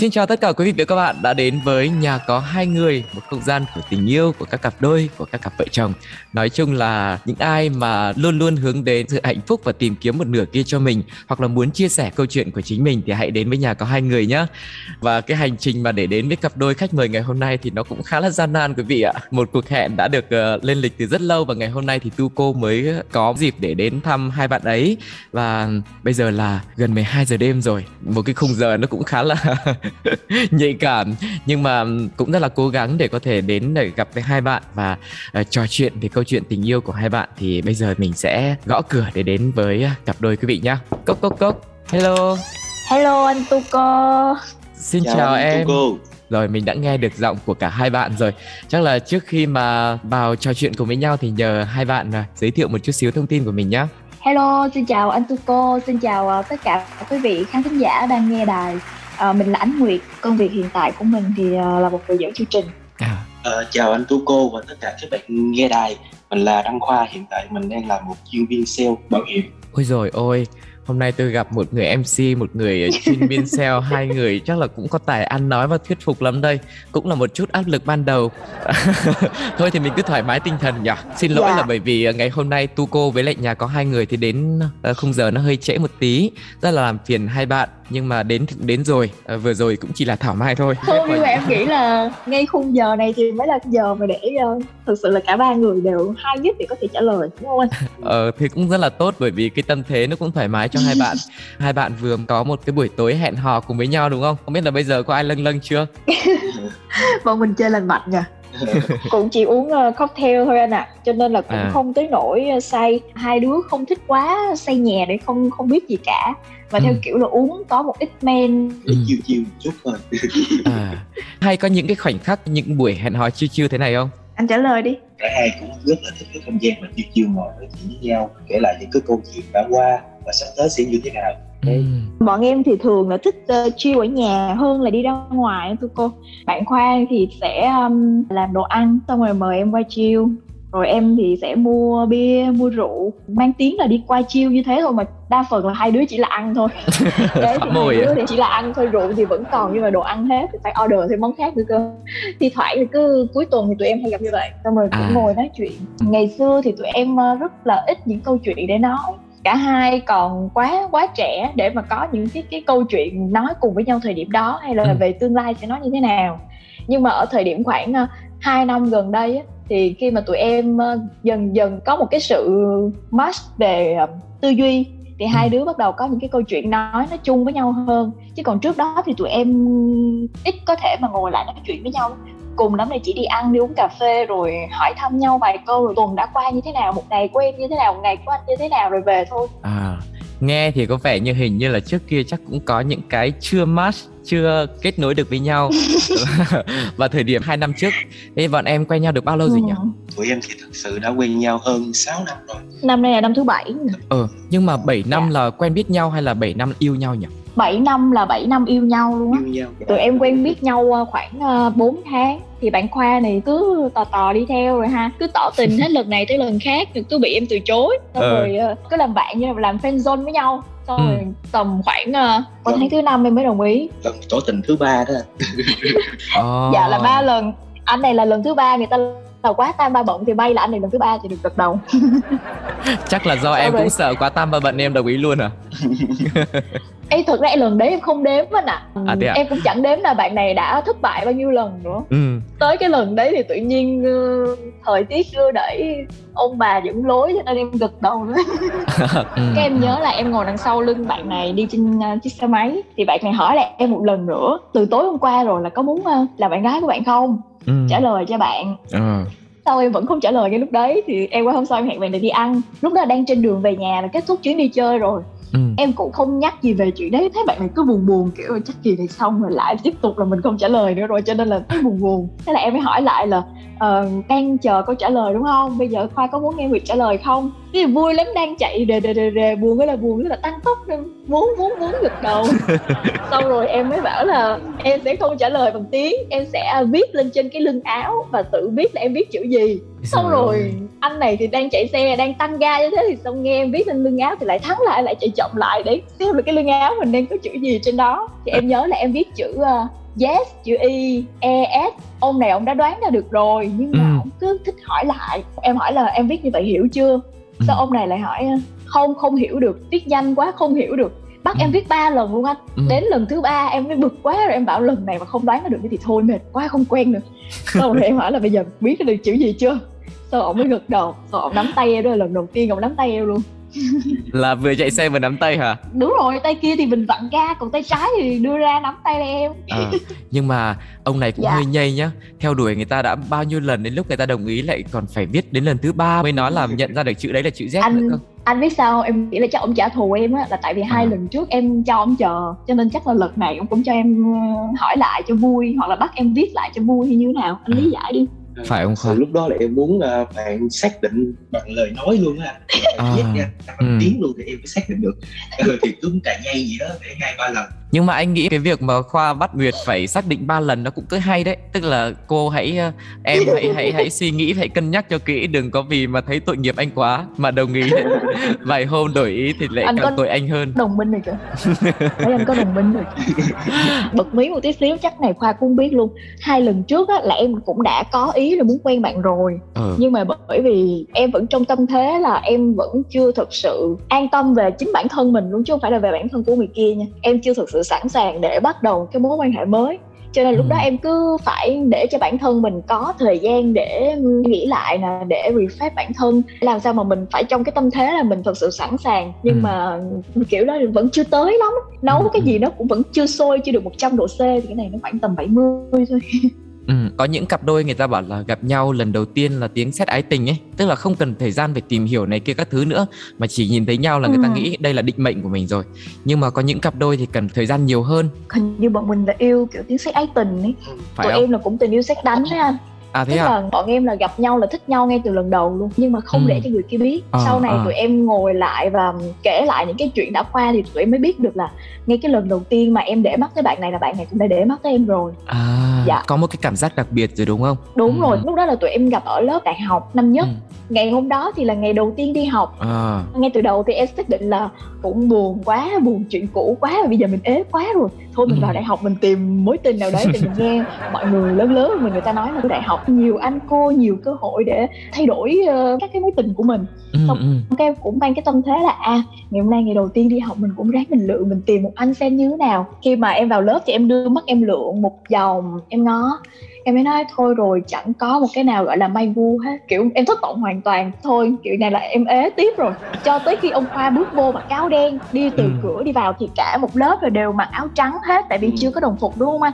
Xin chào tất cả quý vị và các bạn đã đến với Nhà có hai người, một không gian của tình yêu của các cặp đôi, của các cặp vợ chồng. Nói chung là những ai mà luôn luôn hướng đến sự hạnh phúc và tìm kiếm một nửa kia cho mình hoặc là muốn chia sẻ câu chuyện của chính mình thì hãy đến với Nhà có hai người nhé. Và cái hành trình mà để đến với cặp đôi khách mời ngày hôm nay thì nó cũng khá là gian nan quý vị ạ. Một cuộc hẹn đã được uh, lên lịch từ rất lâu và ngày hôm nay thì Tu cô mới có dịp để đến thăm hai bạn ấy và bây giờ là gần 12 giờ đêm rồi. Một cái khung giờ nó cũng khá là nhạy cảm. Nhưng mà cũng rất là cố gắng để có thể đến để gặp với hai bạn và uh, trò chuyện về câu chuyện tình yêu của hai bạn. Thì bây giờ mình sẽ gõ cửa để đến với uh, cặp đôi quý vị nhé cốc cốc cốc. Hello. Hello anh Tuco xin chào, chào em. Tuco. rồi mình đã nghe được giọng của cả hai bạn rồi. Chắc là trước khi mà vào trò chuyện cùng với nhau thì nhờ hai bạn uh, giới thiệu một chút xíu thông tin của mình nhé Hello, xin chào anh Tuco, xin chào tất cả quý vị khán thính giả đang nghe đài à, mình là Ánh Nguyệt công việc hiện tại của mình thì uh, là một người dẫn chương trình. À. à, chào anh Tu cô và tất cả các bạn nghe đài. Mình là Đăng Khoa hiện tại mình đang là một chuyên viên sale bảo hiểm. Ôi rồi ôi hôm nay tôi gặp một người MC một người chuyên viên sale hai người chắc là cũng có tài ăn nói và thuyết phục lắm đây. Cũng là một chút áp lực ban đầu. Thôi thì mình cứ thoải mái tinh thần nhỉ. Xin lỗi yeah. Dạ. là bởi vì ngày hôm nay tu cô với lại nhà có hai người thì đến khung giờ nó hơi trễ một tí. Rất là làm phiền hai bạn nhưng mà đến đến rồi à, vừa rồi cũng chỉ là thảo mai thôi. Không nhưng mà em nghĩ là ngay khung giờ này thì mới là giờ mà để uh, thực sự là cả ba người đều hay nhất để có thể trả lời đúng không anh? Ờ thì cũng rất là tốt bởi vì cái tâm thế nó cũng thoải mái cho hai bạn. Hai bạn vừa có một cái buổi tối hẹn hò cùng với nhau đúng không? Không biết là bây giờ có ai lâng lâng chưa? Bọn mình chơi lành mạnh nha cũng chỉ uống uh, cocktail thôi anh ạ. À. cho nên là cũng à. không tới nỗi uh, say. Hai đứa không thích quá say nhẹ để không không biết gì cả và ừ. theo kiểu là uống có một ít men ừ. chiều chiều một chút thôi à. hay có những cái khoảnh khắc những buổi hẹn hò chiêu chiêu thế này không anh trả lời đi cả hai cũng rất là thích cái không gian mà chiêu chiêu ngồi nói chuyện với nhau kể lại những cái câu chuyện đã qua và sắp tới sẽ như thế nào Ừ. bọn em thì thường là thích uh, chill ở nhà hơn là đi ra ngoài thưa cô bạn khoa thì sẽ um, làm đồ ăn xong rồi mời em qua chill rồi em thì sẽ mua bia mua rượu mang tiếng là đi qua chiêu như thế thôi mà đa phần là hai đứa chỉ là ăn thôi. Đấy thì hai đứa thì chỉ là ăn thôi rượu thì vẫn còn nhưng mà đồ ăn hết thì phải order thêm món khác nữa cơ. Thì thoại thì cứ cuối tuần thì tụi em hay gặp như vậy. Xong rồi cũng à. ngồi nói chuyện. Ngày xưa thì tụi em ờ, rất là ít những câu chuyện để nói. Cả hai còn quá quá trẻ để mà có những cái cái câu chuyện nói cùng với nhau thời điểm đó hay là ừ. về tương lai sẽ nói như thế nào. Nhưng mà ở thời điểm khoảng uh, 2 năm gần đây á, thì khi mà tụi em uh, dần dần có một cái sự match về uh, tư duy thì ừ. hai đứa bắt đầu có những cái câu chuyện nói nó chung với nhau hơn. Chứ còn trước đó thì tụi em ít có thể mà ngồi lại nói chuyện với nhau. Cùng lắm này chỉ đi ăn đi uống cà phê rồi hỏi thăm nhau vài câu rồi tuần đã qua như thế nào một ngày của em như thế nào một ngày của anh như thế nào rồi về thôi. À nghe thì có vẻ như hình như là trước kia chắc cũng có những cái chưa match chưa kết nối được với nhau. Và thời điểm hai năm trước thế bọn em quen nhau được bao lâu rồi nhỉ? Ừ. tụi em thì thực sự đã quen nhau hơn 6 năm rồi. Năm nay là năm thứ bảy. Ờ nhưng mà 7 năm dạ. là quen biết nhau hay là 7 năm yêu nhau nhỉ 7 năm là 7 năm yêu nhau luôn á. Tụi em quen biết nhau ờ, khoảng 4 ờ, tháng. Thì bạn khoa này cứ tò tò đi theo rồi ha. Cứ tỏ tình hết lần này tới lần khác cứ bị em từ chối. Xong ừ. rồi ờ, cứ làm bạn như là làm fan zone với nhau. Xong ừ. rồi tầm khoảng uh, tháng thứ năm em mới đồng ý. Lần tỏ tình thứ ba đó. Oh. dạ là ba lần. Anh này là lần thứ ba người ta là quá tam ba bận thì bay là anh này lần thứ ba thì được gật đầu. Chắc là do em rồi. cũng sợ quá tam ba bận em đồng ý luôn à Ê thật ra lần đấy em không đếm anh ạ à. à, Em cũng chẳng đếm là bạn này đã thất bại bao nhiêu lần nữa ừ. Tới cái lần đấy thì tự nhiên uh, thời tiết đưa đẩy ông bà dẫn lối cho nên em gật đầu nữa ừ. Cái em nhớ là em ngồi đằng sau lưng bạn này đi trên uh, chiếc xe máy Thì bạn này hỏi lại em một lần nữa Từ tối hôm qua rồi là có muốn uh, là bạn gái của bạn không? Ừ. Trả lời cho bạn ừ sau em vẫn không trả lời ngay lúc đấy thì em qua hôm sau em hẹn bạn để đi ăn lúc đó đang trên đường về nhà là kết thúc chuyến đi chơi rồi ừ. em cũng không nhắc gì về chuyện đấy. Thấy bạn này cứ buồn buồn kiểu chắc gì này xong rồi lại tiếp tục là mình không trả lời nữa rồi cho nên là thấy buồn buồn. Thế là em mới hỏi lại là ờ, uh, đang chờ câu trả lời đúng không? Bây giờ khoa có muốn nghe việc trả lời không? Thì vui lắm đang chạy đề đề đề đề buồn cái là buồn cái là tăng tốc muốn muốn muốn gật đầu. Xong rồi em mới bảo là em sẽ không trả lời bằng tiếng. Em sẽ viết lên trên cái lưng áo và tự biết là em viết chữ gì. Xong rồi. anh này thì đang chạy xe đang tăng ga như thế thì xong nghe em viết lên lưng áo thì lại thắng lại lại chạy chậm lại để xem được cái lưng áo mình đang có chữ gì trên đó. Thì em nhớ là em viết chữ uh, yes chữ y e s. Ông này ông đã đoán ra được rồi nhưng mà ừ. ông cứ thích hỏi lại. Em hỏi là em viết như vậy hiểu chưa ừ. sao ông này lại hỏi không không hiểu được viết nhanh quá không hiểu được bắt ừ. em viết ba lần luôn anh ừ. đến lần thứ ba em mới bực quá rồi em bảo lần này mà không đoán được thì thôi mệt quá không quen được sau rồi em hỏi là bây giờ biết được chữ gì chưa sau ông mới gật đầu sau ông nắm tay em đó là lần đầu tiên ông nắm tay em luôn là vừa chạy xe vừa nắm tay hả? Đúng rồi tay kia thì mình vặn ga còn tay trái thì đưa ra nắm tay em. À, nhưng mà ông này cũng dạ. hơi nhây nhá. Theo đuổi người ta đã bao nhiêu lần đến lúc người ta đồng ý lại còn phải viết đến lần thứ ba mới nói là nhận ra được chữ đấy là chữ Z anh, nữa cơ anh biết sao em nghĩ là chắc ông trả thù em á là tại vì hai à. lần trước em cho ông chờ cho nên chắc là lần này ông cũng cho em ờ, hỏi lại cho vui hoặc là bắt em viết lại cho vui hay như thế nào. Anh lý giải đi phải không khoa lúc đó là em muốn uh, bạn xác định bằng lời nói luôn á. À, viết ra bằng ừ. tiếng luôn thì em mới xác định được. Ừ, thì cứ cà nhây gì đó để hai ba lần nhưng mà anh nghĩ cái việc mà khoa bắt nguyệt phải xác định ba lần nó cũng cứ hay đấy. Tức là cô hãy ờ, em hãy hãy hãy suy nghĩ hãy cân nhắc cho kỹ đừng có vì mà thấy tội nghiệp anh quá mà đồng ý vài hôm đổi ý thì lại anh càng tội anh hơn. đồng minh này kìa. Thấy anh có đồng minh rồi bật mí một tí xíu chắc này khoa cũng biết luôn. Hai lần trước á, là em cũng đã có ý là muốn quen bạn rồi. Ừ. nhưng mà bởi vì em vẫn trong tâm thế là em vẫn chưa thực sự an tâm về chính bản thân mình luôn chứ không phải là về bản thân của người kia nha. Em chưa thực sự sẵn sàng để bắt đầu cái mối quan hệ mới cho nên lúc ừ. đó em cứ phải để cho bản thân mình có thời gian để nghĩ lại nè để refresh bản thân làm sao mà mình phải trong cái tâm thế là mình thật sự sẵn sàng nhưng ừ. mà kiểu đó vẫn chưa tới lắm nấu ừ. cái gì nó cũng vẫn chưa sôi chưa được 100 độ C thì cái này nó khoảng tầm 70 thôi Ừ, có những cặp đôi người ta bảo là gặp nhau lần đầu tiên là tiếng xét ái tình ấy tức là không cần thời gian phải tìm hiểu này kia các thứ nữa mà chỉ nhìn thấy nhau là người ta ừ. nghĩ đây là định mệnh của mình rồi nhưng mà có những cặp đôi thì cần thời gian nhiều hơn hình như bọn mình là yêu kiểu tiếng xét ái tình ấy phải tụi không? em là cũng tình yêu xét đánh đấy anh à thế Tức à? là bọn em là gặp nhau là thích nhau ngay từ lần đầu luôn nhưng mà không ừ. để cho người kia biết à, sau này à. tụi em ngồi lại và kể lại những cái chuyện đã qua thì tụi em mới biết được là ngay cái lần đầu tiên mà em để mắt tới bạn này là bạn này cũng đã để mắt tới em rồi à dạ. có một cái cảm giác đặc biệt rồi đúng không đúng ừ. rồi lúc đó là tụi em gặp ở lớp đại học năm nhất ừ. ngày hôm đó thì là ngày đầu tiên đi học à. ngay từ đầu thì em xác định là cũng buồn quá buồn chuyện cũ quá và bây giờ mình ế quá rồi thôi mình vào đại học mình tìm mối tình nào đấy thì mình nghe. Mọi người lớn lớn mình người ta nói là đại học nhiều anh cô nhiều cơ hội để thay đổi uh, các cái mối tình của mình. Ừ, xong ừ. em cũng mang cái tâm thế là à ngày hôm nay ngày đầu tiên đi học mình cũng ráng mình lựa mình tìm một anh xem như thế nào. Khi mà em vào lớp thì em đưa mắt em lượn một vòng em ngó em mới nói thôi rồi chẳng có một cái nào gọi là may gu hết kiểu em thất vọng hoàn toàn thôi kiểu này là em ế tiếp rồi cho tới khi ông khoa bước vô mặc áo đen đi từ ừ. cửa đi vào thì cả một lớp rồi đều mặc áo trắng hết tại vì ừ. chưa có đồng phục đúng không anh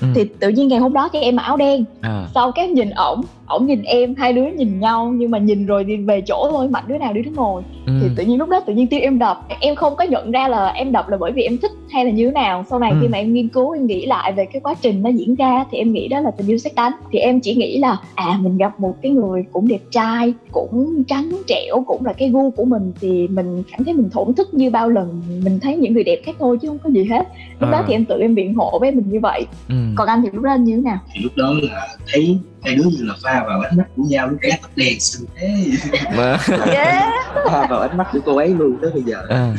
ừ. thì tự nhiên ngày hôm đó thì em mặc áo đen à. sau cái nhìn ổng ổng nhìn em hai đứa nhìn nhau nhưng mà nhìn rồi đi về chỗ thôi mạnh đứa nào đứa thứ ngồi ừ. thì tự nhiên lúc đó tự nhiên tim em đập em không có nhận ra là em đập là bởi vì em thích hay là như thế nào sau này ừ. khi mà em nghiên cứu em nghĩ lại về cái quá trình nó diễn ra thì em nghĩ đó là tình yêu xét đánh thì em chỉ nghĩ là à mình gặp một cái người cũng đẹp trai cũng trắng trẻo cũng là cái gu của mình thì mình cảm thấy mình thổn thức như bao lần mình thấy những người đẹp khác thôi chứ không có gì hết lúc à. đó thì em tự em biện hộ với mình như vậy ừ. còn anh thì lúc đó anh như thế nào thì lúc đó là thấy hai đứa như là pha vào ánh mắt của nhau lúc rác tóc đèn xinh thế. Mà. Yeah. pha vào ánh mắt của cô ấy luôn tới bây giờ. À.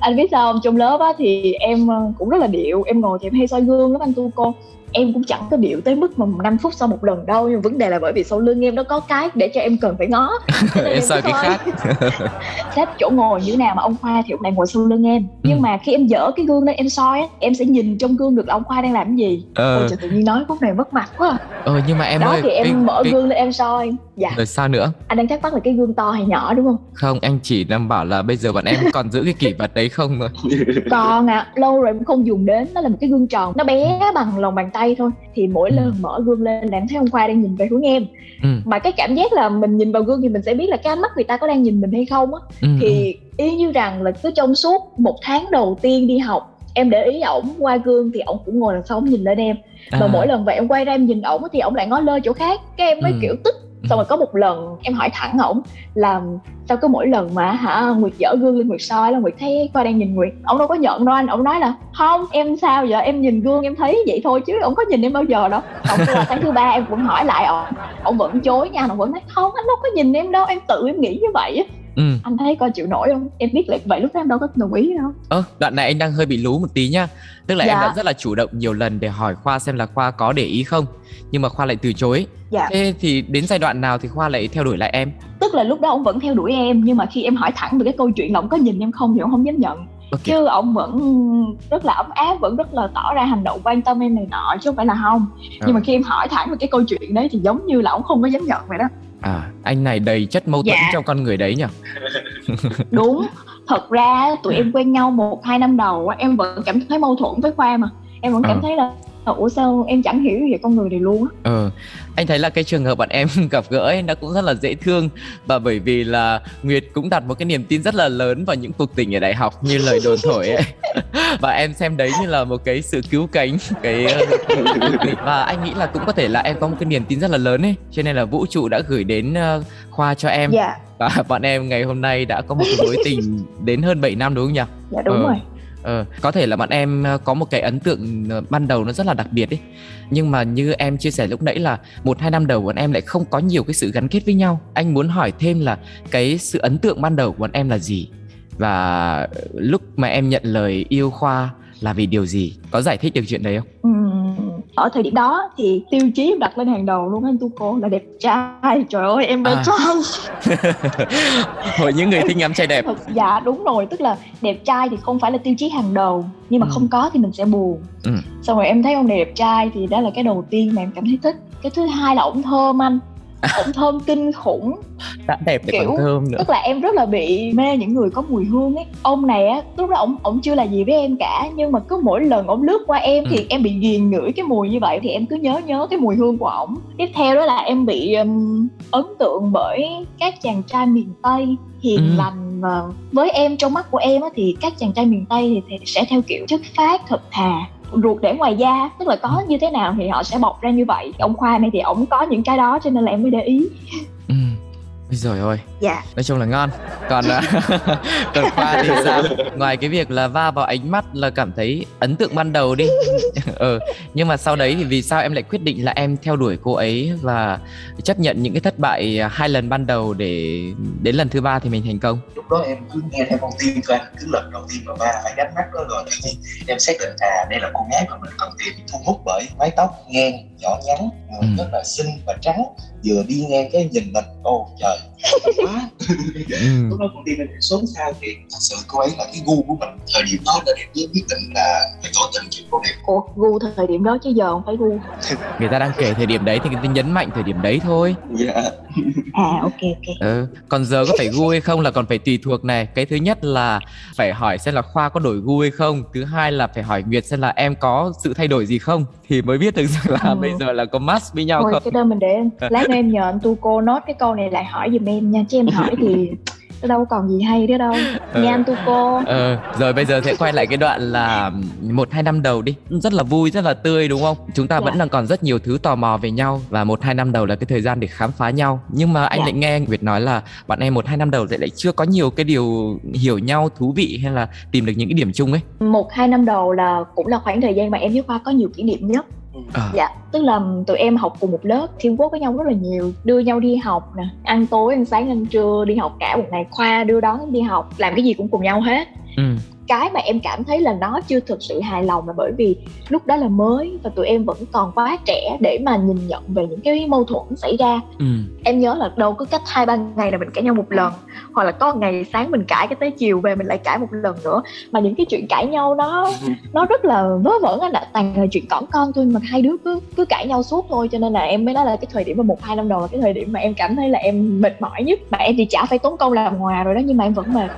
anh biết sao không? Trong lớp á thì em ờ, cũng rất là điệu. Em ngồi thì em hay soi gương lắm anh tu cô em cũng chẳng có điệu tới mức mà 5 phút sau một lần đâu nhưng vấn đề là bởi vì sau lưng em nó có cái để cho em cần phải ngó. Em soi cái khác. Xếp chỗ ngồi như nào mà ông khoa thì ông này ngồi sau lưng em. Ừ. nhưng mà khi em dở cái gương lên em soi á em sẽ nhìn trong gương được là ông khoa đang làm cái gì. Ờ. Ôi trời tự nhiên nói phút này mất mặt quá. Ờ nhưng mà em đó ơi, thì em cái, mở cái... gương lên em soi. Dạ. Rồi sao nữa? Anh đang thắc mắc là cái gương to hay nhỏ đúng không? Không anh chỉ đang bảo là bây giờ bọn em còn giữ cái kỷ vật đấy không còn ạ à, lâu rồi em không dùng đến nó là một cái gương tròn. Nó bé bằng lòng bàn tay thôi thì mỗi ừ. lần mở gương lên là em thấy hôm qua đang nhìn về hướng em ừ. mà cái cảm giác là mình nhìn vào gương thì mình sẽ biết là cái ánh mắt người ta có đang nhìn mình hay không á ừ. thì ừ. y như rằng là cứ trong suốt một tháng đầu tiên đi học em để ý ổng qua gương thì ổng cũng ngồi đằng sau ổng nhìn lên em mà à. mỗi lần vậy em quay ra em nhìn ổng thì ổng lại ngó lơ chỗ khác cái em mới ừ. kiểu tức xong rồi có một lần em hỏi thẳng ổng là sao cứ mỗi lần mà hả, nguyệt dở gương lên nguyệt soi là nguyệt thấy qua đang nhìn nguyệt? Ổng đâu có nhận đâu anh, ổng nói là không, em sao giờ em nhìn gương em thấy vậy thôi chứ ổng có nhìn em bao giờ đâu. Ổng là tháng thứ ba em cũng hỏi lại ổng ổng vẫn chối nha, ổng vẫn nói không, anh đâu có nhìn em đâu, em tự em nghĩ như vậy ừ. anh thấy coi chịu nổi không em biết là vậy lúc đó em đâu có đồng ý đâu ơ đoạn này anh đang hơi bị lú một tí nhá tức là dạ. em đã rất là chủ động nhiều lần để hỏi khoa xem là khoa có để ý không nhưng mà khoa lại từ chối dạ. thế thì đến giai đoạn nào thì khoa lại theo đuổi lại em tức là lúc đó ông vẫn theo đuổi em nhưng mà khi em hỏi thẳng về cái câu chuyện là ông có nhìn em không thì ông không dám nhận okay. chứ ông vẫn rất là ấm áp vẫn rất là tỏ ra hành động quan tâm em này nọ chứ không phải là không à. nhưng mà khi em hỏi thẳng về cái câu chuyện đấy thì giống như là ông không có dám nhận vậy đó à anh này đầy chất mâu thuẫn dạ. trong con người đấy nhỉ đúng thật ra tụi em quen nhau một hai năm đầu em vẫn cảm thấy mâu thuẫn với khoa mà em vẫn cảm à. thấy là ủa sao em chẳng hiểu về con người này luôn á ờ anh thấy là cái trường hợp bạn em gặp gỡ ấy nó cũng rất là dễ thương và bởi vì là Nguyệt cũng đặt một cái niềm tin rất là lớn vào những cuộc tình ở đại học như lời đồn thổi ấy và em xem đấy như là một cái sự cứu cánh cái ờ, và anh nghĩ là cũng có thể là em có một cái niềm tin rất là lớn ấy cho nên là vũ trụ đã gửi đến uh, khoa cho em yeah. Dạ. và bọn em ngày hôm nay đã có một cái mối tình đến hơn 7 năm đúng không nhỉ? Dạ đúng ờ. rồi Ờ, có thể là bọn em ờ, có một cái ấn tượng ờ, ban đầu nó rất là đặc biệt ấy. Nhưng mà như em chia sẻ lúc nãy là một hai năm đầu bọn em lại không có nhiều cái sự gắn kết với nhau. Anh muốn hỏi thêm là cái sự ấn tượng ban đầu của bọn em là gì? Và ờ, lúc mà em nhận lời yêu khoa là vì điều gì? Có giải thích được chuyện đấy không? Ừ, ở thời điểm đó thì tiêu chí đặt lên hàng đầu luôn anh tu cô là đẹp trai trời ơi em bé à. trai hồi những người thích ngắm trai đẹp dạ đúng rồi tức là đẹp trai thì không phải là tiêu chí hàng đầu nhưng mà ừ. không có thì mình sẽ buồn ừ. xong rồi em thấy ông này đẹp trai thì đó là cái đầu tiên mà em cảm thấy thích cái thứ hai là ổng thơm anh cũng thơm kinh khủng. Đã đẹp để kiểu, còn thơm nữa. tức là em rất là bị mê những người có mùi hương ấy. Ông này á lúc đó ông ông chưa là gì với em cả nhưng mà cứ mỗi lần ông lướt qua em ừ. thì em bị ghiền ngửi cái mùi như vậy thì em cứ nhớ nhớ cái mùi hương của ổng. Tiếp theo đó là em bị um, ấn tượng bởi các chàng trai miền tây hiền ừ. lành và với em trong mắt của em á, thì các chàng trai miền tây thì sẽ theo kiểu chất phát thật thà ruột để ngoài da tức là có như thế nào thì họ sẽ bọc ra như vậy. Ông khoa này thì ổng có những cái đó cho nên là em mới để ý ừ. rồi ơi. Dạ. Nói chung là ngon. Còn à, còn khoa thì sao? Ngoài cái việc là va vào ánh mắt là cảm thấy ấn tượng ban đầu đi. Ừ nhưng mà sau đấy thì vì sao em lại quyết định là em theo đuổi cô ấy và chấp nhận những cái thất bại hai lần ban đầu để đến lần thứ ba thì mình thành công? Lúc đó em cứ nghe theo con tim thôi cứ lần đầu tiên mà ba phải đánh mắt đó rồi tự nhiên em xác định à đây là cô gái mà mình cần tìm thu hút bởi mái tóc ngang nhỏ nhắn ừ. rất là xinh và trắng. Vừa đi ngang cái nhìn mình ô trời quá ừ. lúc đó con tim em sớm sao thì thật sự cô ấy là cái gu của mình. Thời điểm đó là em quyết định là phải tỏ tình chuyện cô đẹp Ủa, gu thời điểm đó chứ giờ không phải gu. Người ta đang kể thời điểm đấy thì người ta nhấn mạnh thời điểm đấy thôi. Dạ. Yeah. à ok ok. Ừ. còn giờ có phải gu hay không là còn phải tùy thuộc này. Cái thứ nhất là phải hỏi xem là khoa có đổi gu hay không. Thứ hai là phải hỏi nguyệt xem là em có sự thay đổi gì không. Thì mới biết được rằng là ừ. bây giờ là có match với nhau Thôi, không. cái đó mình để lát nữa em nhờ anh tu cô nốt cái câu này lại hỏi giùm em nha chứ em hỏi thì đâu còn gì hay nữa đâu nha anh tu cô ừ. rồi bây giờ sẽ quay lại cái đoạn là một hai năm đầu đi rất là vui rất là tươi đúng không chúng ta dạ. vẫn là còn rất nhiều thứ tò mò về nhau và một hai năm đầu là cái thời gian để khám phá nhau nhưng mà anh dạ. lại nghe Việt nói là bạn em một hai năm đầu lại lại chưa có nhiều cái điều hiểu nhau thú vị hay là tìm được những cái điểm chung ấy một hai năm đầu là cũng là khoảng thời gian mà em với khoa có nhiều kỷ niệm nhất à. dạ tức là tụi em học cùng một lớp thiên quốc với nhau rất là nhiều đưa nhau đi học nè. Ăn tối ăn sáng ăn trưa đi học cả một ngày. Khoa đưa đón đi học làm cái gì cũng cùng nhau hết. Ừ. Cái mà em cảm thấy là nó chưa thực sự hài lòng là bởi vì lúc đó là mới và tụi em vẫn còn quá trẻ để mà nhìn nhận về những cái mâu thuẫn xảy ra. Ừ. em nhớ là đâu có cách hai ba ngày là mình cãi nhau một lần hoặc là có ngày sáng mình cãi cái tới chiều về mình lại cãi một lần nữa. Mà những cái chuyện cãi nhau nó nó rất là vớ vẩn anh ạ. Toàn là chuyện cỏn con thôi mà hai đứa cứ cứ cãi nhau suốt thôi cho nên là em mới nói là cái thời điểm mà một hai năm đầu là cái thời điểm mà em cảm thấy là em mệt mỏi nhất mà em thì chả phải tốn công làm hòa rồi đó nhưng mà em vẫn mệt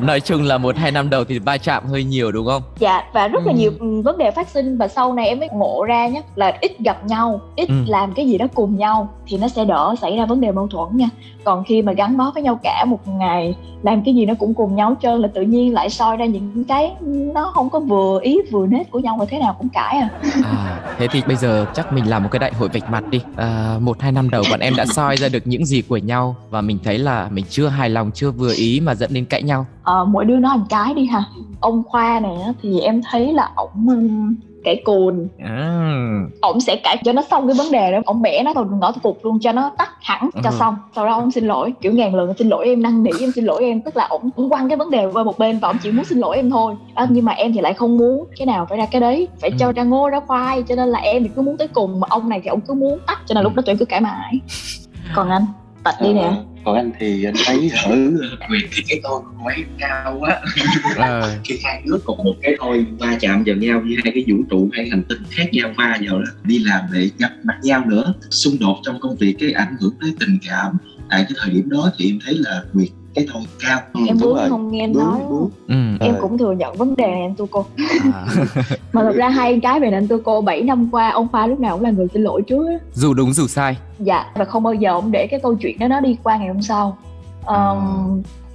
nói chung là một hai năm đầu thì va chạm hơi nhiều đúng không dạ và rất là ừ. nhiều vấn đề phát sinh và sau này em mới ngộ ra nhé là ít gặp nhau ít ừ. làm cái gì đó cùng nhau thì nó sẽ đỡ xảy ra vấn đề mâu thuẫn nha còn khi mà gắn bó với nhau cả một ngày làm cái gì nó cũng cùng nhau trơn là tự nhiên lại soi ra những cái nó không có vừa ý vừa nết của nhau và thế nào cũng cãi à à thế thì bây giờ chắc mình làm một cái đại hội vạch mặt đi. À, một hai năm đầu bọn em đã soi ra được những gì của nhau và mình thấy là mình chưa hài lòng chưa vừa ý mà dẫn đến cãi nhau. À, mỗi đứa nói một cái đi ha ông khoa này thì em thấy là ổng kẻ cùn à. ổng sẽ cãi cho nó xong cái vấn đề đó. Ổng bẻ nó vào ngõ cục luôn cho nó tắt hẳn cho ừ. xong. Sau đó ông xin lỗi kiểu ngàn lần xin lỗi em năn nỉ em xin lỗi em. Tức là ổng cũng quăng cái vấn đề qua một bên và ổng chỉ muốn xin lỗi em thôi. Đó, nhưng mà em thì lại không muốn cái nào phải ra cái đấy. Phải ừ. cho ra ngô ra khoai cho nên là em thì cứ muốn tới cùng. Mà ông này thì ông cứ muốn tắt cho nên lúc đó tụi em cứ cãi mãi. Còn anh tạch đi nè. Còn anh thì anh thấy ở quyền thì cái tôi ấy cao quá. À. khi hai đứa cùng một cái thôi va chạm vào nhau như hai cái vũ trụ hai hành tinh khác nhau va vào đó. Đi làm để gặp mặt nhau nữa. Xung đột trong công việc cái ảnh hưởng tới tình cảm. Tại cái thời điểm đó thì em thấy là việc cái thôi cao. Ừ, em bướng không nghe em bướng, nói. bướng. Ừ. em cũng thừa nhận vấn đề này anh tu cô à. mà thật ra hai cái về anh tu cô 7 năm qua ông pha lúc nào cũng là người xin lỗi trước dù đúng dù sai. Dạ và không bao giờ ông để cái câu chuyện đó nó đi qua ngày hôm sau. Um, à.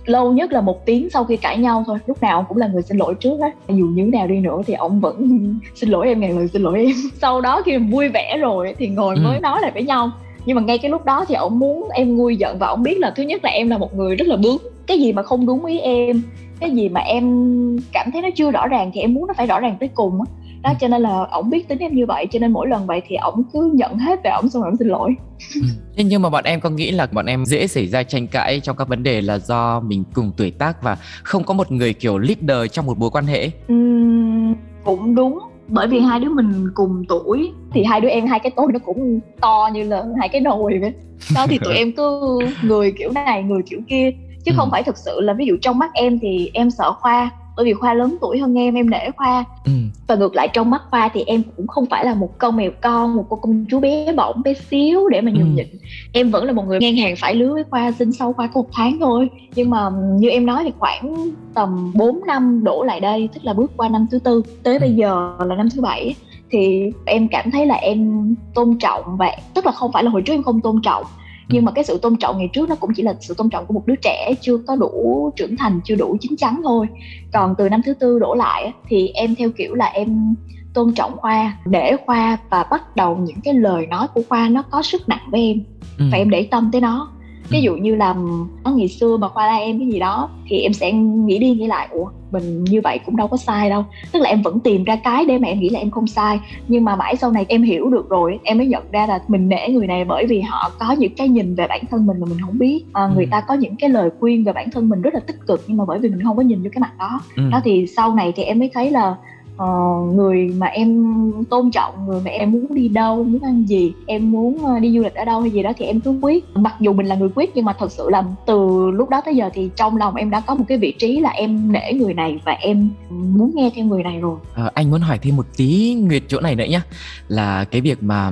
lâu nhất là một tiếng sau khi cãi nhau thôi. Lúc nào ông cũng là người xin lỗi trước á. Dù như nào đi nữa thì ông vẫn xin lỗi em ngàn lần xin lỗi em. Sau đó khi vui vẻ rồi thì ngồi ừ. mới nói lại với nhau nhưng mà ngay cái lúc đó thì ông muốn em nguôi giận và ông biết là thứ nhất là em là một người rất là bướng. Cái gì mà không đúng ý em cái gì mà em cảm thấy nó chưa rõ ràng thì em muốn nó phải rõ ràng tới cùng á. Đó cho nên là ổng biết tính em như vậy cho nên mỗi lần vậy thì ổng cứ nhận hết về ổng xong rồi ổng xin lỗi. Ừ. nhưng mà bọn em có nghĩ là bọn em dễ xảy ra tranh cãi trong các vấn đề là do mình cùng tuổi tác và không có một người kiểu leader trong một mối quan hệ? Uhm, cũng đúng bởi vì hai đứa mình cùng tuổi thì hai đứa em hai cái tôi nó cũng to như là hai cái nồi vậy đó thì tụi em cứ người kiểu này người kiểu kia chứ ừ. không phải thực sự là ví dụ trong mắt em thì em sợ khoa bởi vì khoa lớn tuổi hơn em em nể khoa ừ. và ngược lại trong mắt khoa thì em cũng không phải là một con mèo con một cô công chúa bé bỏng bé xíu để mà nhường ừ. nhịn em vẫn là một người ngang hàng phải lứa với khoa sinh sau khoa có một tháng thôi nhưng mà như em nói thì khoảng tầm 4 năm đổ lại đây tức là bước qua năm thứ tư tới ừ. bây giờ là năm thứ bảy thì em cảm thấy là em tôn trọng và tức là không phải là hồi trước em không tôn trọng nhưng mà cái sự tôn trọng ngày trước nó cũng chỉ là sự tôn trọng của một đứa trẻ chưa có đủ trưởng thành chưa đủ chín chắn thôi. Còn từ năm thứ tư đổ lại thì em theo kiểu là em tôn trọng khoa để khoa và bắt đầu những cái lời nói của khoa nó có sức nặng với em. Ừ. và em để tâm tới nó ví dụ như là nó ngày xưa mà khoa la em cái gì đó thì em sẽ nghĩ đi nghĩ lại ủa mình như vậy cũng đâu có sai đâu tức là em vẫn tìm ra cái để mà em nghĩ là em không sai nhưng mà mãi sau này em hiểu được rồi em mới nhận ra là mình nể người này bởi vì họ có những cái nhìn về bản thân mình mà mình không biết à, người ừ. ta có những cái lời khuyên về bản thân mình rất là tích cực nhưng mà bởi vì mình không có nhìn vô cái mặt đó ừ. đó thì sau này thì em mới thấy là uh, người mà em tôn trọng người mà em muốn đi đâu muốn ăn gì em muốn uh, đi du lịch ở đâu hay gì đó thì em cứ quyết. Mặc dù mình là người quyết nhưng mà thật sự là từ lúc đó tới giờ thì trong lòng em đã có một cái vị trí là em nể người này và em muốn nghe theo người này rồi. À, anh muốn hỏi thêm một tí nguyệt chỗ này nữa nhá. Là cái việc mà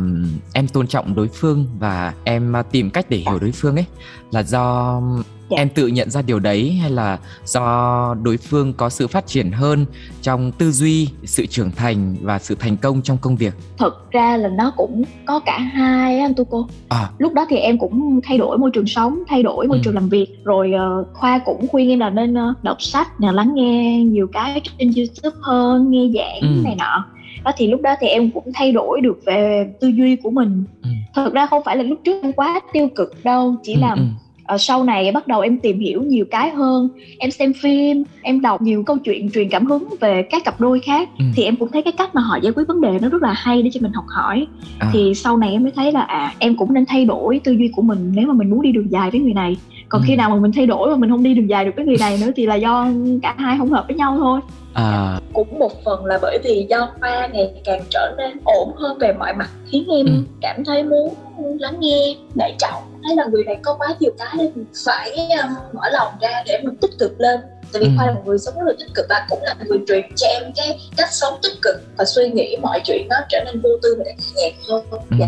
em tôn trọng đối phương và em tìm cách để hiểu đối phương ấy là do dạ. em tự nhận ra điều đấy hay là do đối phương có sự phát triển hơn trong tư duy sự trưởng thành và sự thành công trong công việc thực ra là nó cũng có cả hai anh tu cô à. lúc đó thì em cũng thay đổi môi trường sống thay đổi môi ừ. trường làm việc rồi uh, khoa cũng khuyên em là nên uh, đọc sách là lắng nghe nhiều cái trên youtube hơn nghe giảng ừ. này nọ đó thì lúc đó thì em cũng thay đổi được về tư duy của mình ừ. thật ra không phải là lúc trước em quá tiêu cực đâu chỉ ừ, là ừ uh, sau này bắt đầu em tìm hiểu nhiều cái hơn em xem phim em đọc nhiều câu chuyện truyền cảm hứng về các cặp đôi khác ừ. thì em cũng thấy cái cách mà họ giải quyết vấn đề nó rất là hay để cho mình học hỏi à. thì sau này em mới thấy là à em cũng nên thay đổi tư duy của mình nếu mà mình muốn đi đường dài với người này còn ừ. khi nào mà mình thay đổi mà mình không đi đường dài được với người này nữa thì là do cả hai không hợp với nhau thôi à. cũng một phần là bởi vì do khoa ngày càng trở nên ổn hơn về mọi mặt khiến em ừ. cảm thấy muốn lắng nghe nể trọng thấy là người này có quá nhiều cái để mình phải um, mở lòng ra để mình tích cực lên tại vì ừ. khoa là một người sống rất là tích cực và cũng là người truyền cho em cái cách sống tích cực và suy nghĩ mọi chuyện nó trở nên vô tư và nhẹ nhàng hơn ừ. dạ.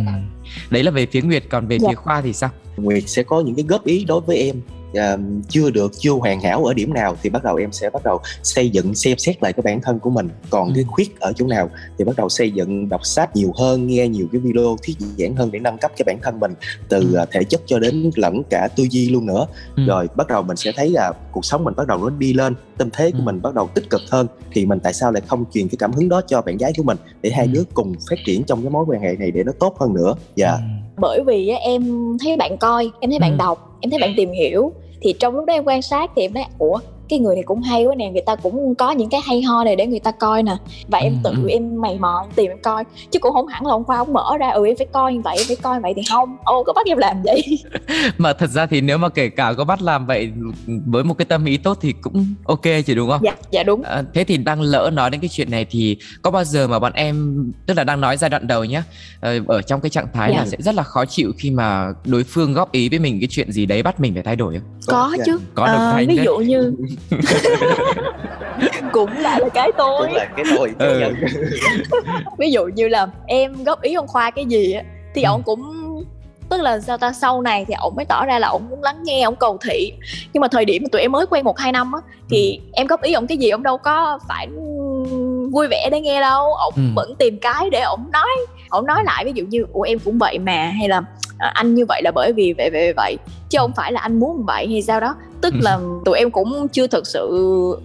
đấy là về phía nguyệt còn về dạ. phía khoa thì sao nguyệt sẽ có những cái góp ý đối với em uh, chưa được chưa hoàn hảo ở điểm nào thì bắt đầu em sẽ bắt đầu xây dựng xem xét lại cái bản thân của mình còn ừ. cái khuyết ở chỗ nào thì bắt đầu xây dựng đọc sách nhiều hơn nghe nhiều cái video thuyết giảng hơn để nâng cấp cho bản thân mình từ ừ. uh, thể chất cho đến lẫn cả tư duy luôn nữa ừ. rồi bắt đầu mình sẽ thấy là cuộc sống mình bắt đầu nó đi lên tâm thế của ừ. mình bắt đầu tích cực hơn thì mình tại sao lại không truyền cái cảm hứng đó cho bạn gái của mình để hai ừ. đứa cùng phát triển trong cái mối quan hệ này để nó tốt hơn nữa dạ yeah. ừ. bởi vì em thấy bạn coi em thấy bạn ừ. đọc em thấy bạn tìm hiểu thì trong lúc đó em quan sát thì em thấy ủa cái người này cũng hay quá nè người ta cũng có những cái hay ho này để người ta coi nè. Và em tự ừ. em mày mò em tìm em coi chứ cũng không hẳn là hôm qua ông mở ra ừ em phải coi như vậy em phải coi vậy thì không. Ô có bắt em làm vậy? Mà thật ra thì nếu mà kể cả có bắt làm vậy với một cái tâm ý tốt thì cũng ok chứ đúng không? Dạ dạ đúng. À, thế thì đang lỡ nói đến cái chuyện này thì có bao giờ mà bọn em tức là đang nói giai đoạn đầu nhá ờ, ở trong cái trạng thái dạ. là sẽ rất là khó chịu khi mà đối phương góp ý với mình cái chuyện gì đấy bắt mình phải thay đổi không? Có, có chứ. Có đồng à, ví dụ như cũng lại là cái tôi cũng là cái tôi ừ. ví dụ như là em góp ý ông khoa cái gì á thì ừ. ông cũng tức là sao ta sau này thì ông mới tỏ ra là ông muốn lắng nghe ông cầu thị nhưng mà thời điểm mà tụi em mới quen một hai năm á thì ừ. em góp ý ông cái gì ông đâu có phải vui vẻ để nghe đâu ông ừ. vẫn tìm cái để ông nói ông nói lại ví dụ như ủa em cũng vậy mà hay là à, anh như vậy là bởi vì vậy vậy vậy chứ không phải là anh muốn vậy hay sao đó tức ừ. là tụi em cũng chưa thực sự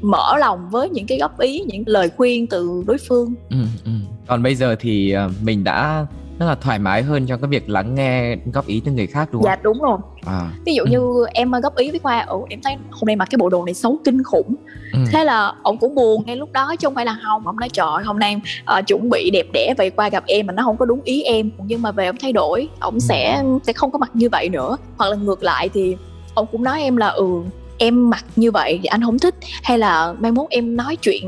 mở lòng với những cái góp ý những lời khuyên từ đối phương ừ, ừ. còn bây giờ thì à, mình đã rất là thoải mái hơn trong cái việc lắng nghe góp ý từ người khác đúng không? Dạ đúng rồi. À. Ví dụ như em góp ý với Khoa, ồ em thấy hôm nay mặc cái bộ đồ này xấu kinh khủng. Ừ. Thế là ông cũng buồn ngay lúc đó chứ không phải là không. Ông nói trời hôm nay uh, chuẩn bị đẹp đẽ vậy qua gặp em mà nó không có đúng ý em. Nhưng mà về ông thay đổi, ông ừ. sẽ sẽ không có mặc như vậy nữa. Hoặc là ngược lại thì ông cũng nói em là ừ em mặc như vậy thì anh không thích? Hay là mai mốt em nói chuyện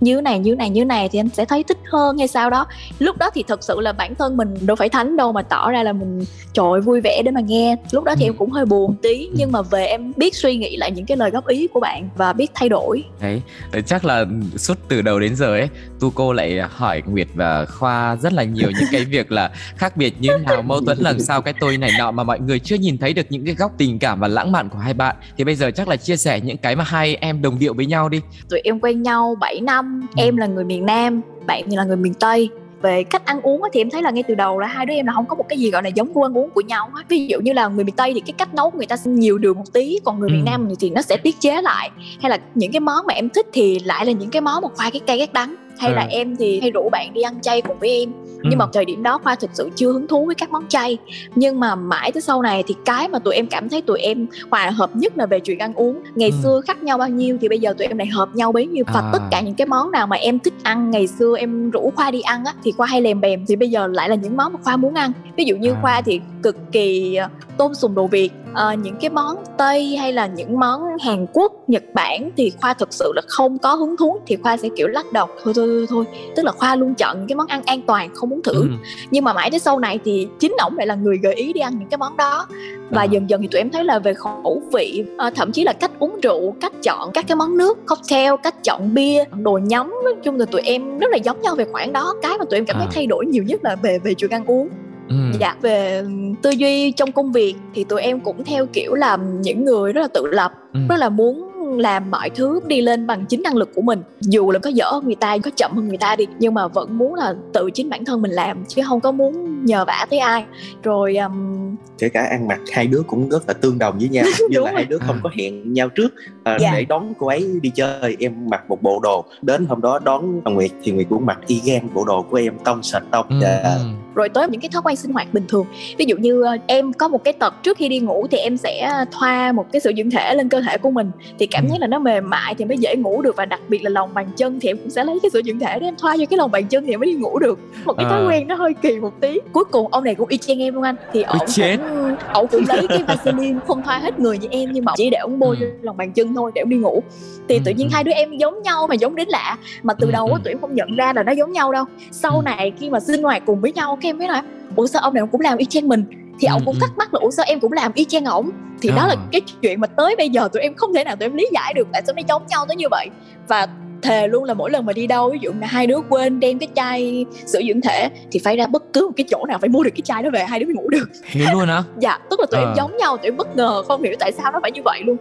như này như này như này thì anh sẽ thấy thích hơn hay sao đó? Lúc đó thì thật sự là bản thân mình đâu phải thánh đâu mà tỏ ra là mình trời vui vẻ để mà nghe. Lúc đó thì ừ. em cũng hơi buồn tí nhưng mà về em biết suy nghĩ lại những cái lời góp ý của bạn và biết thay đổi. Đấy chắc là suốt từ đầu đến giờ ấy tu cô lại hỏi nguyệt và khoa rất là nhiều những cái việc là khác biệt như nào mâu thuẫn làm sao cái tôi này nọ mà mọi người chưa nhìn thấy được những cái góc tình cảm và lãng mạn của hai bạn. Thì bây giờ chắc là chia sẻ những cái mà hai em đồng điệu với nhau đi. Tụi em quen nhau 7 năm ừ. em là người miền Nam bạn là người miền Tây. Về cách ăn uống thì em thấy là ngay từ đầu là hai đứa em là không có một cái gì gọi là giống gu ăn uống của nhau ví dụ như là người miền tây thì cái cách nấu của người ta nhiều đường một tí còn người ừ. miền nam thì nó sẽ tiết chế lại. Hay là những cái món mà em thích thì lại là những cái món mà khoai cái cay ghét đắng hay ừ. là em thì hay rủ bạn đi ăn chay cùng với em ừ. nhưng mà thời điểm đó khoa thực sự chưa hứng thú với các món chay nhưng mà mãi tới sau này thì cái mà tụi em cảm thấy tụi em hòa hợp nhất là về chuyện ăn uống ngày ừ. xưa khác nhau bao nhiêu thì bây giờ tụi em lại hợp nhau bấy nhiêu và à. tất cả những cái món nào mà em thích ăn ngày xưa em rủ khoa đi ăn á thì khoa hay lèm bèm thì bây giờ lại là những món mà khoa muốn ăn ví dụ như à. khoa thì cực kỳ ờ, tôn sùng đồ việt à, những cái món tây hay là những món hàn quốc nhật bản thì khoa thực sự là không có hứng thú thì khoa sẽ kiểu lắc đầu thôi thôi thôi, thôi. tức là khoa luôn chọn những cái món ăn an toàn không muốn thử ừ. nhưng mà mãi tới sau này thì chính ổng lại là người gợi ý đi ăn những cái món đó và à. dần dần thì tụi em thấy là về khẩu vị à, thậm chí là cách uống rượu cách chọn các cái món nước cocktail cách chọn bia đồ nhắm nói chung là tụi em rất là giống nhau về khoản đó cái mà tụi em cảm thấy à. thay đổi nhiều nhất là về về chuyện ăn uống Ừ. dạ về tư duy trong công việc thì tụi em cũng theo kiểu là những người rất là tự lập ừ. rất là muốn làm mọi thứ đi lên bằng chính năng lực của mình dù là có dở hơn người ta có chậm hơn người ta đi nhưng mà vẫn muốn là tự chính bản thân mình làm chứ không có muốn nhờ vả tới ai rồi um... kể cả ăn mặc hai đứa cũng rất là tương đồng với nhau như là rồi. hai đứa không có hẹn nhau trước à, dạ. để đón cô ấy đi chơi em mặc một bộ đồ đến hôm đó đón Nguyệt thì Nguyệt cũng mặc y gan bộ đồ của em tông sạch tông ừ. dạ. Ừ. rồi tới những cái thói quen sinh hoạt bình thường ví dụ như uh, em có một cái tật trước khi đi ngủ thì em sẽ thoa một cái sữa dưỡng thể lên cơ thể của mình thì cảm giác là nó mềm mại thì mới dễ ngủ được và đặc biệt là lòng bàn chân thì em cũng sẽ lấy cái sữa dưỡng thể để em thoa vô cái lòng bàn chân thì em mới đi ngủ được. Một cái thói à. quen nó hơi kỳ một tí. Cuối cùng ông này cũng y chang em luôn anh. Thì ông cũng ông cũng lấy cái vaseline không thoa hết người như em nhưng mà chỉ để ông bôi ừ. lòng bàn chân thôi để ông đi ngủ. Thì tự nhiên ừ. hai đứa em giống nhau mà giống đến lạ. Mà từ ừ, đầu á tụi em không nhận ra là nó giống nhau đâu. Sau này khi mà sinh hoạt cùng với nhau cái em mới nói ủa sao ông này cũng làm y chang mình thì ông cũng thắc mắc là ủa sao em cũng làm y chang ổng? Thì à. đó là cái chuyện mà tới bây giờ tụi em không thể nào tụi em lý giải được tại sao nó giống nhau tới như vậy. Và thề luôn là mỗi lần mà đi đâu ví dụ là hai đứa quên đem cái chai sữa dưỡng thể thì phải ra bất cứ một cái chỗ nào phải mua được cái chai đó về hai đứa mới ngủ được. Thế luôn hả? Dạ tức là tụi à. em giống nhau tụi em bất ngờ không hiểu tại sao nó phải như vậy luôn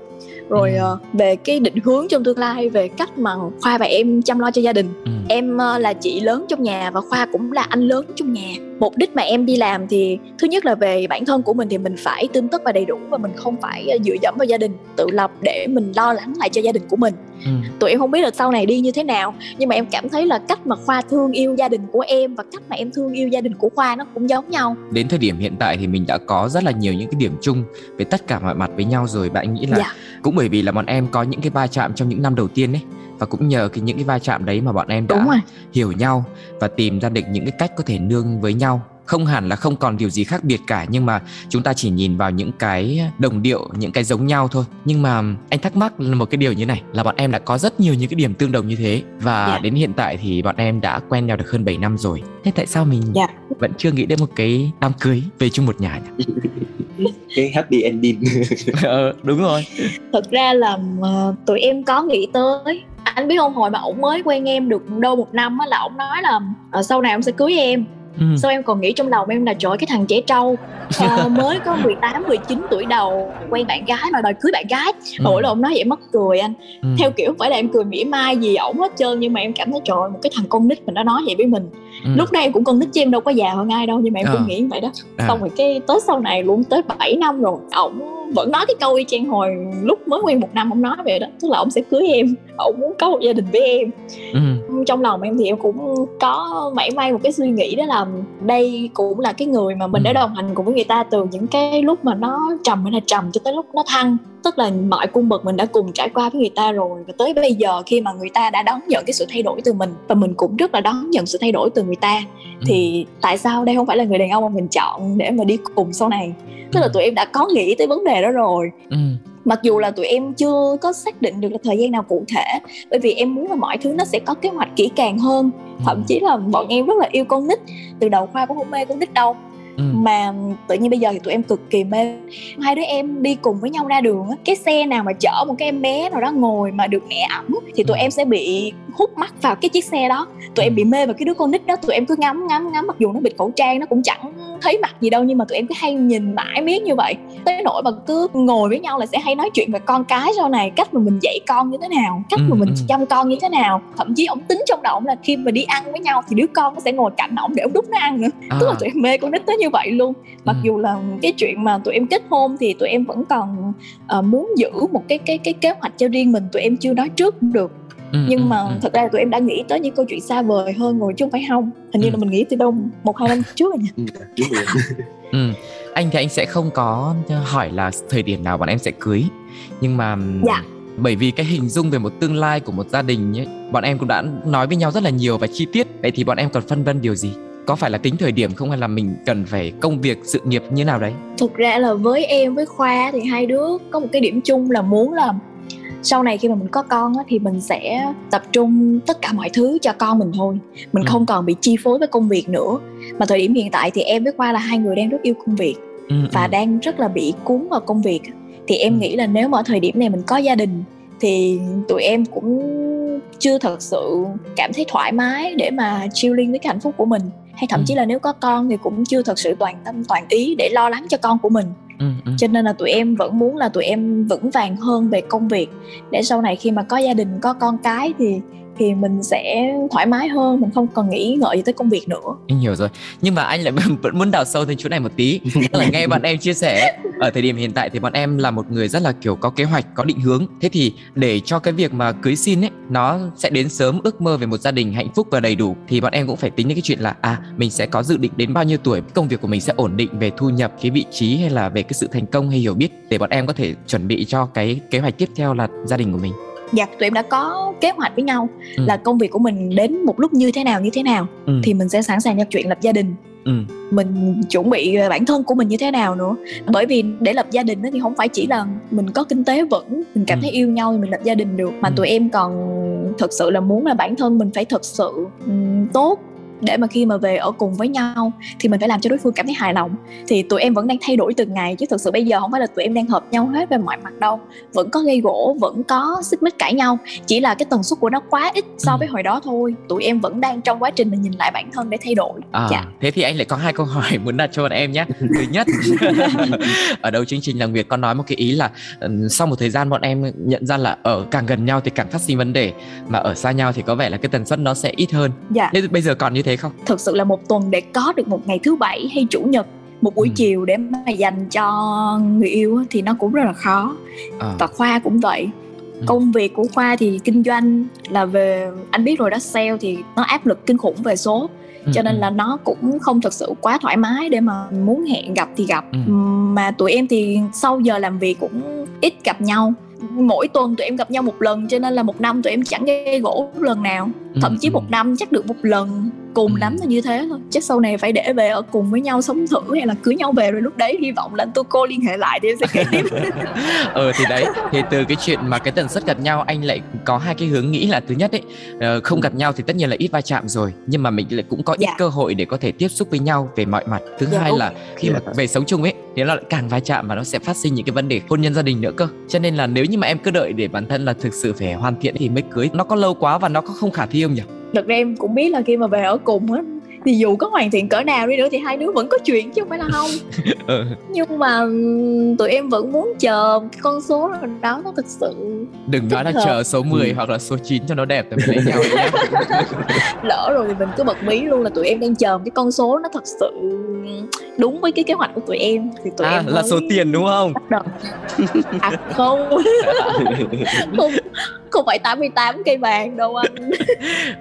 rồi ừ. uh, về cái định hướng trong tương lai về cách mà khoa và em chăm lo cho gia đình ừ. em uh, là chị lớn trong nhà và khoa cũng là anh lớn trong nhà mục đích mà em đi làm thì thứ nhất là về bản thân của mình thì mình phải tươm tất và đầy đủ và mình không phải uh, dựa dẫm vào gia đình tự lập để mình lo lắng lại cho gia đình của mình ừ. tụi em không biết là sau này đi như thế nào nhưng mà em cảm thấy là cách mà khoa thương yêu gia đình của em và cách mà em thương yêu gia đình của khoa nó cũng giống nhau đến thời điểm hiện tại thì mình đã có rất là nhiều những cái điểm chung về tất cả mọi mặt với nhau rồi bạn nghĩ là dạ. cũng bởi vì là bọn em có những cái va chạm trong những năm đầu tiên ấy. Và cũng nhờ cái những cái va chạm đấy mà bọn em đã hiểu nhau và tìm ra được những cái cách có thể nương với nhau không hẳn là không còn điều gì khác biệt cả nhưng mà chúng ta chỉ nhìn vào những cái đồng điệu những cái giống nhau thôi nhưng mà anh thắc mắc một cái điều như này là bọn em đã có rất nhiều những cái điểm tương đồng như thế và yeah. Dạ. đến hiện tại thì bọn em đã quen nhau được hơn 7 năm rồi thế tại sao mình yeah. Dạ. vẫn chưa nghĩ đến một cái đám cưới về chung một nhà nhỉ? cái happy ending ờ, đúng rồi thật ra là uh, tụi em có nghĩ tới anh biết không hồi mà ổng mới quen em được đâu một năm á là ổng nói là uh, sau này ông sẽ cưới em ừ. sau em còn nghĩ trong lòng em là trời cái thằng trẻ trâu uh, mới có 18 19 tuổi đầu quen bạn gái mà đòi cưới bạn gái ừ. mỗi lần ông nói vậy mất cười anh ừ. theo kiểu phải là em cười mỉa mai gì ổng hết trơn nhưng mà em cảm thấy trời một cái thằng con nít mình đã nói vậy với mình ừ. lúc này em cũng con nít chứ em đâu có già hơn ai đâu nhưng mà em à. cũng nghĩ vậy đó à. xong rồi cái tới sau này luôn tới 7 năm rồi ổng vẫn nói cái câu y chang hồi lúc mới quen một năm ông nói vậy đó tức là ông sẽ cưới em ông muốn có một gia đình với em ừ. Trong lòng em thì em cũng có mảy may một cái suy nghĩ đó là đây cũng là cái người mà mình ừ. đã đồng hành cùng với người ta từ những cái lúc mà nó trầm hay là trầm cho tới lúc nó thăng. Tức là mọi cung bậc mình đã cùng trải qua với người ta rồi. Và tới bây giờ khi mà người ta đã đón nhận cái sự thay đổi từ mình và mình cũng rất là đón nhận sự thay đổi từ người ta ừ. thì tại sao đây không phải là người đàn ông mà mình chọn để mà đi cùng sau này? Tức là tụi em đã có nghĩ tới vấn đề đó rồi. Ừ mặc dù là tụi em chưa có xác định được là thời gian nào cụ thể bởi vì em muốn là mọi thứ nó sẽ có kế hoạch kỹ càng hơn thậm ừ. chí là bọn em rất là yêu con nít từ đầu khoa cũng không mê con nít đâu Ừ. mà tự nhiên bây giờ thì tụi em cực kỳ mê. Hai đứa em đi cùng với nhau ra đường cái xe nào mà chở một cái em bé nào đó ngồi mà được mẹ ẩm thì tụi ừ. em sẽ bị hút mắt vào cái chiếc xe đó. Tụi em bị mê vào cái đứa con nít đó tụi em cứ ngắm ngắm ngắm mặc dù nó bịt khẩu trang nó cũng chẳng thấy mặt gì đâu nhưng mà tụi em cứ hay nhìn mãi miết như vậy. Tới nỗi mà cứ ngồi với nhau là sẽ hay nói chuyện về con cái sau này cách mà mình dạy con như thế nào cách mà mình ừ, chăm con như thế nào. Thậm chí ông tính trong đầu ông là khi mà đi ăn với nhau thì đứa con nó sẽ ngồi cạnh ổng để ông đút nó ăn nữa. À. tức là tụi em mê con nít tới như vậy luôn. Mặc ừ. dù là cái chuyện mà tụi em kết hôn thì tụi em vẫn còn uh, muốn giữ một cái cái cái kế hoạch cho riêng mình tụi em chưa nói trước được. Ừ, nhưng ừ, mà ừ, thật ra tụi em đã nghĩ tới những câu chuyện xa vời hơn rồi chứ không phải không. Hình như ừ. là mình nghĩ từ đâu một hai năm trước rồi nhỉ ừ. anh thì anh sẽ không có hỏi là thời điểm nào bọn em sẽ cưới. Nhưng mà dạ. bởi vì cái hình dung về một tương lai của một gia đình ấy, bọn em cũng đã nói với nhau rất là nhiều và chi tiết. Vậy thì bọn em còn phân vân điều gì có phải là tính thời điểm không hay là mình cần phải công việc sự nghiệp như nào đấy thực ra là với em với khoa thì hai đứa có một cái điểm chung là muốn là sau này khi mà mình có con á, thì mình sẽ tập trung tất cả mọi thứ cho con mình thôi mình ừ. không còn bị chi phối với công việc nữa mà thời điểm hiện tại thì em với khoa là hai người đang rất yêu công việc ừ, và ừ. đang rất là bị cuốn vào công việc thì em ừ. nghĩ là nếu mà ở thời điểm này mình có gia đình thì tụi em cũng chưa thật sự cảm thấy thoải mái để mà chilling với cái hạnh phúc của mình hay thậm ừ. chí là nếu có con thì cũng chưa thật sự toàn tâm toàn ý để lo lắng cho con của mình ừ, ừ. cho nên là tụi em vẫn muốn là tụi em vững vàng hơn về công việc để sau này khi mà có gia đình có con cái thì thì mình sẽ thoải mái hơn, mình không còn nghĩ ngợi gì tới công việc nữa. Anh hiểu rồi. Nhưng mà anh lại vẫn muốn đào sâu thêm chỗ này một tí. Là nghe bọn em chia sẻ, ở thời điểm hiện tại thì bọn em là một người rất là, kiểu, có kế hoạch, có định hướng. Thế thì để cho cái việc mà cưới xin ấy, nó sẽ đến sớm, ước mơ về một gia đình hạnh phúc và đầy đủ, thì bọn em cũng phải tính đến cái chuyện là à mình sẽ có dự định đến bao nhiêu tuổi, công việc của mình sẽ ổn định về thu nhập, cái vị trí hay là về cái sự thành công hay hiểu biết, để bọn em có thể chuẩn bị cho cái kế hoạch tiếp theo là gia đình của mình dạ tụi em đã có kế hoạch với nhau ừ. là công việc của mình đến một lúc như thế nào như thế nào ừ. thì mình sẽ sẵn sàng cho chuyện lập gia đình ừ. mình chuẩn bị bản thân của mình như thế nào nữa bởi vì để lập gia đình thì không phải chỉ là mình có kinh tế vững mình cảm ừ. thấy yêu nhau thì mình lập gia đình được mà ừ. tụi em còn thực sự là muốn là bản thân mình phải thật sự um, tốt để mà khi mà về ở cùng với nhau thì mình phải làm cho đối phương cảm thấy hài lòng. Thì tụi em vẫn đang thay đổi từng ngày chứ thực sự bây giờ không phải là tụi em đang hợp nhau hết về mọi mặt đâu. Vẫn có gây gỗ vẫn có xích mích cãi nhau. Chỉ là cái tần suất của nó quá ít so với ừ. hồi đó thôi. Tụi em vẫn đang trong quá trình mình nhìn lại bản thân để thay đổi. À, dạ. thế thì anh lại có hai câu hỏi muốn đặt cho bọn em nhé thứ nhất ở đầu chương trình là Nguyệt có nói một cái ý là sau một thời gian bọn em nhận ra là ở càng gần nhau thì càng phát sinh vấn đề mà ở xa nhau thì có vẻ là cái tần suất nó sẽ ít hơn. Dạ. Thế bây giờ còn như thế không thực sự là một tuần để có được một ngày thứ bảy hay chủ nhật một buổi ừ. chiều để mà dành cho người yêu thì nó cũng rất là khó à. và khoa cũng vậy ừ. công việc của khoa thì kinh doanh là về anh biết rồi đó sale thì nó áp lực kinh khủng về số ừ, cho nên ừ. là nó cũng không thực sự quá thoải mái để mà muốn hẹn gặp thì gặp ừ. mà tụi em thì sau giờ làm việc cũng ít gặp nhau mỗi tuần tụi em gặp nhau một lần cho nên là một năm tụi em chẳng gây gỗ lần nào thậm chí một năm chắc được một lần cùng ừ. lắm là như thế thôi chắc sau này phải để về ở cùng với nhau sống thử hay là cưới nhau về rồi lúc đấy hy vọng là tôi cô liên hệ lại thì em sẽ kể tiếp ờ thì đấy thì từ cái chuyện mà cái tần suất gặp nhau anh lại có hai cái hướng nghĩ là thứ nhất ấy ờ, không gặp nhau thì tất nhiên là ít va chạm rồi nhưng mà mình lại cũng có ít dạ. cơ hội để có thể tiếp xúc với nhau về mọi mặt thứ dạ, hai đúng. là khi dạ. mà về sống chung ấy thì nó lại càng va chạm và nó sẽ phát sinh những cái vấn đề hôn nhân gia đình nữa cơ cho nên là nếu như mà em cứ đợi để bản thân là thực sự phải hoàn thiện thì mới cưới nó có lâu quá và nó có không khả thi không nhỉ thật ra em cũng biết là khi mà về ở cùng á thì dù có hoàn thiện cỡ nào đi nữa thì hai đứa vẫn có chuyện chứ không phải là không ừ. nhưng mà tụi em vẫn muốn chờ con số đó nó thực sự đừng nói là hợp. chờ số 10 ừ. hoặc là số 9 cho nó đẹp tại vì lấy nhau lỡ rồi thì mình cứ bật mí luôn là tụi em đang chờ cái con số nó thật sự đúng với cái kế hoạch của tụi em thì tụi à, em là số tiền đúng không à không không không phải 88 cây vàng đâu anh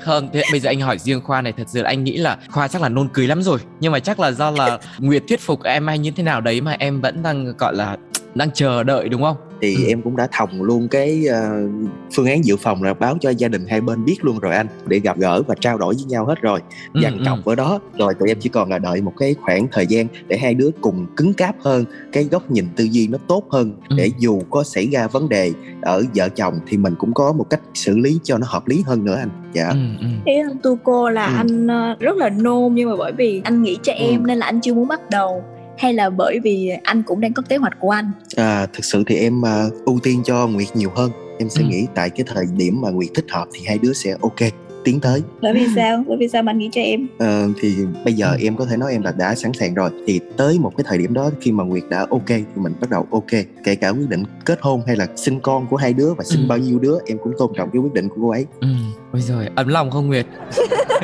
không, thế bây giờ anh hỏi riêng khoa này, thật sự là anh nghĩ là khoa chắc là nôn cưới lắm rồi. Nhưng mà chắc là do là nguyệt thuyết phục em hay như thế nào đấy mà em vẫn đang, gọi là, đang chờ đợi đúng không? Thì ừ. em cũng đã thòng luôn cái uh, phương án dự phòng là báo cho gia đình hai bên biết luôn rồi anh để gặp gỡ và trao đổi với nhau hết rồi ừ, dàn ừ, cọc ở đó rồi tụi em chỉ còn là đợi một cái khoảng thời gian để hai đứa cùng cứng cáp hơn cái góc nhìn tư duy nó tốt hơn ừ. để dù có xảy ra vấn đề ở vợ chồng thì mình cũng có một cách xử lý cho nó hợp lý hơn nữa anh dạ ừ, ừ. ý anh tu cô là ừ. anh uh, rất là nôn nhưng mà bởi vì anh nghĩ cho em ừ. nên là anh chưa muốn bắt đầu hay là bởi vì anh cũng đang có kế hoạch của anh? À thực sự thì em uh, ưu tiên cho nguyệt nhiều hơn. Em sẽ ừ. nghĩ tại cái thời điểm mà nguyệt thích hợp thì hai đứa sẽ ok tiến tới. Bởi vì sao? Bởi vì sao mà anh nghĩ cho em? Ờ, thì bây giờ em có thể nói em là đã sẵn sàng rồi. Thì tới một cái thời điểm đó khi mà nguyệt đã ok thì mình bắt đầu ok. Kể cả quyết định kết hôn hay là sinh con của hai đứa và sinh ừ. bao nhiêu đứa em cũng tôn trọng cái quyết định của cô ấy. Ừ ôi rồi ấm lòng không nguyệt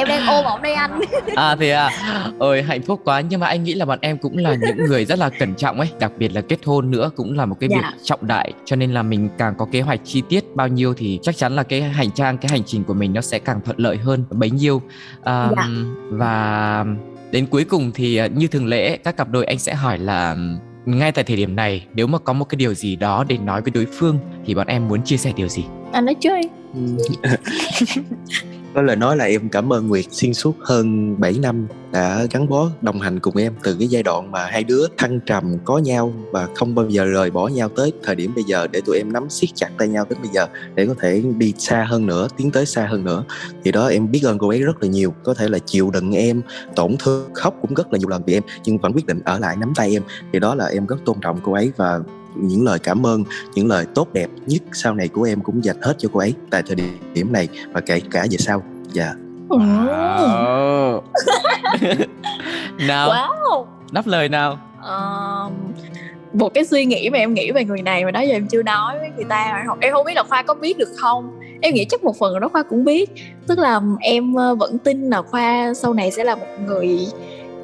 em đang ôm ổng đây anh. À thì à? Ôi hạnh phúc quá. Nhưng mà anh nghĩ là bọn em cũng là những người rất là cẩn trọng ấy. Đặc biệt là kết hôn nữa cũng là một cái dạ. việc trọng đại. Cho nên là mình càng có kế hoạch chi tiết bao nhiêu thì chắc chắn là cái hành trang cái hành trình của mình nó sẽ càng thuận lợi hơn bấy nhiêu. À, dạ. và đến cuối cùng thì à, như thường lệ các cặp đôi anh sẽ hỏi là ngay tại thời điểm này nếu mà có một cái điều gì đó để nói với đối phương thì bọn em muốn chia sẻ điều gì? Anh nói chơi có lời nói là em cảm ơn Nguyệt xuyên suốt hơn 7 năm đã gắn bó, đồng hành cùng em từ cái giai đoạn mà hai đứa thăng trầm có nhau và không bao giờ rời bỏ nhau tới thời điểm bây giờ để tụi em nắm siết chặt tay nhau tới bây giờ để có thể đi xa hơn nữa, tiến tới xa hơn nữa. Thì đó, em biết ơn cô ấy rất là nhiều, có thể là chịu đựng em, tổn thương, khóc cũng rất là nhiều lần vì em, nhưng vẫn quyết định ở lại nắm tay em. Thì đó là em rất tôn trọng cô ấy và những lời cảm ơn những lời tốt đẹp nhất sau này của em cũng dành hết cho cô ấy tại thời điểm này và kể cả về sau dạ yeah. wow. nào wow. đáp lời nào uh, một cái suy nghĩ mà em nghĩ về người này mà đó giờ em chưa nói với người ta em không biết là khoa có biết được không em nghĩ chắc một phần đó khoa cũng biết tức là em ờ, vẫn tin là khoa sau này sẽ là một người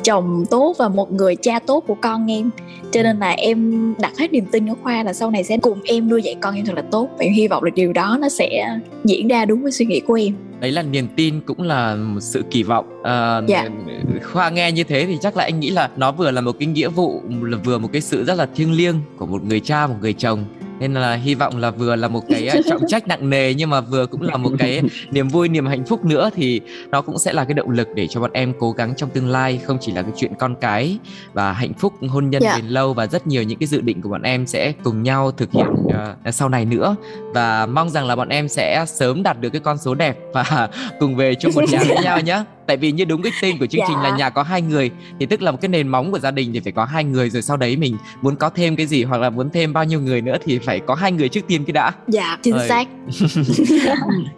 chồng tốt và một người cha tốt của con em. Cho nên là em đặt hết niềm tin ở khoa là sau này sẽ cùng em nuôi dạy con em thật là tốt. Và em hy vọng là điều đó nó sẽ diễn ra đúng với suy nghĩ của em. Đấy là niềm tin cũng là một sự kỳ vọng. À, dạ. khoa nghe như thế thì chắc là anh nghĩ là nó vừa là một cái nghĩa vụ vừa một cái sự rất là thiêng liêng của một người cha một người chồng nên là hy vọng là vừa là một cái à, trọng trách nặng nề nhưng mà vừa cũng là một cái niềm vui niềm hạnh phúc nữa thì nó cũng sẽ là cái động lực để cho bọn em cố gắng trong tương lai không chỉ là cái chuyện con cái và hạnh phúc hôn nhân yeah. Dạ. bền lâu và rất nhiều những cái dự định của bọn em sẽ cùng nhau thực hiện uh, sau này nữa và mong rằng là bọn em sẽ sớm đạt được cái con số đẹp và cùng về chung một nhà với nhau nhé tại vì như đúng cái tên của chương Dạ. trình là nhà có hai người thì tức là một cái nền móng của gia đình thì phải có hai người rồi sau đấy mình muốn có thêm cái gì hoặc là muốn thêm bao nhiêu người nữa thì phải có hai người trước tiên cái đã dạ chính Ơi. xác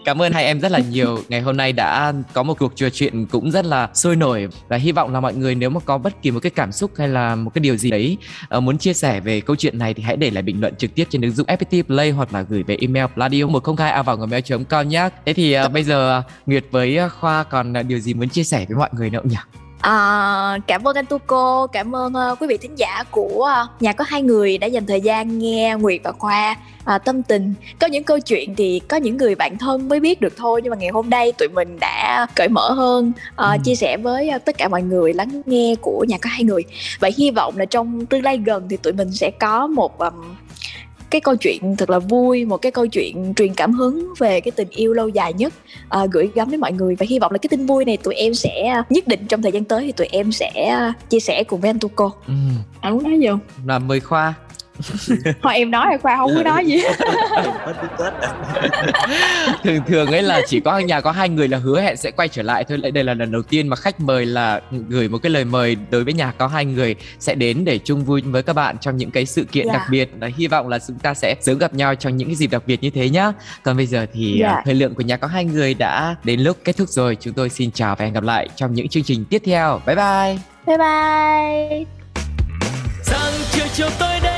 Cảm ơn hai em rất là nhiều. Ngày hôm nay đã có một cuộc trò chuyện cũng rất là sôi nổi và hy vọng là mọi người nếu mà có bất kỳ một cái cảm xúc hay là một cái điều gì đấy uh, muốn chia sẻ về câu chuyện này thì hãy để lại bình luận trực tiếp trên ứng dụng FPT Play hoặc là gửi về email pladio 102 a gmail.com nhé. Thế thì uh, bây giờ Nguyệt với Khoa còn uh, điều gì muốn chia sẻ với mọi người nữa nhỉ? À, cảm ơn anh Tuco, cảm ơn uh, quý vị thính giả của uh, nhà có hai người đã dành thời gian nghe Nguyệt và Khoa uh, tâm tình. Có những câu chuyện thì có những người bạn thân mới biết được thôi, nhưng mà ngày hôm nay tụi mình đã cởi mở hơn, uh, Ừ. chia sẻ với uh, tất cả mọi người lắng nghe của nhà có hai người. Và hy vọng là trong tương lai gần thì tụi mình sẽ có một um, cái câu chuyện thật là vui một cái câu chuyện truyền cảm hứng về cái tình yêu lâu dài nhất. À, gửi gắm đến mọi người và hy vọng là cái tin vui này tụi em sẽ nhất định trong thời gian tới thì tụi em sẽ chia sẻ cùng với anh Tuco Ừ, anh muốn nói gì không? Là mời Khoa. Thôi em nói rồi khoa không có nói gì. À. thường thường ấy là chỉ có nhà có hai người là hứa hẹn sẽ quay trở lại thôi. Lại đây là lần đầu tiên mà khách mời là gửi một cái lời mời đối với nhà có hai người sẽ đến để chung vui với các bạn trong những cái sự kiện Dạ. đặc biệt. Và hy vọng là chúng ta sẽ sớm gặp nhau trong những cái dịp đặc biệt như thế nhá. Còn bây giờ thì Dạ. à, thời lượng của nhà có hai người đã đến lúc kết thúc rồi. Chúng tôi xin chào và hẹn gặp lại trong những chương trình tiếp theo. Bye bye. Bye bye. Sáng chiều chiều tối cái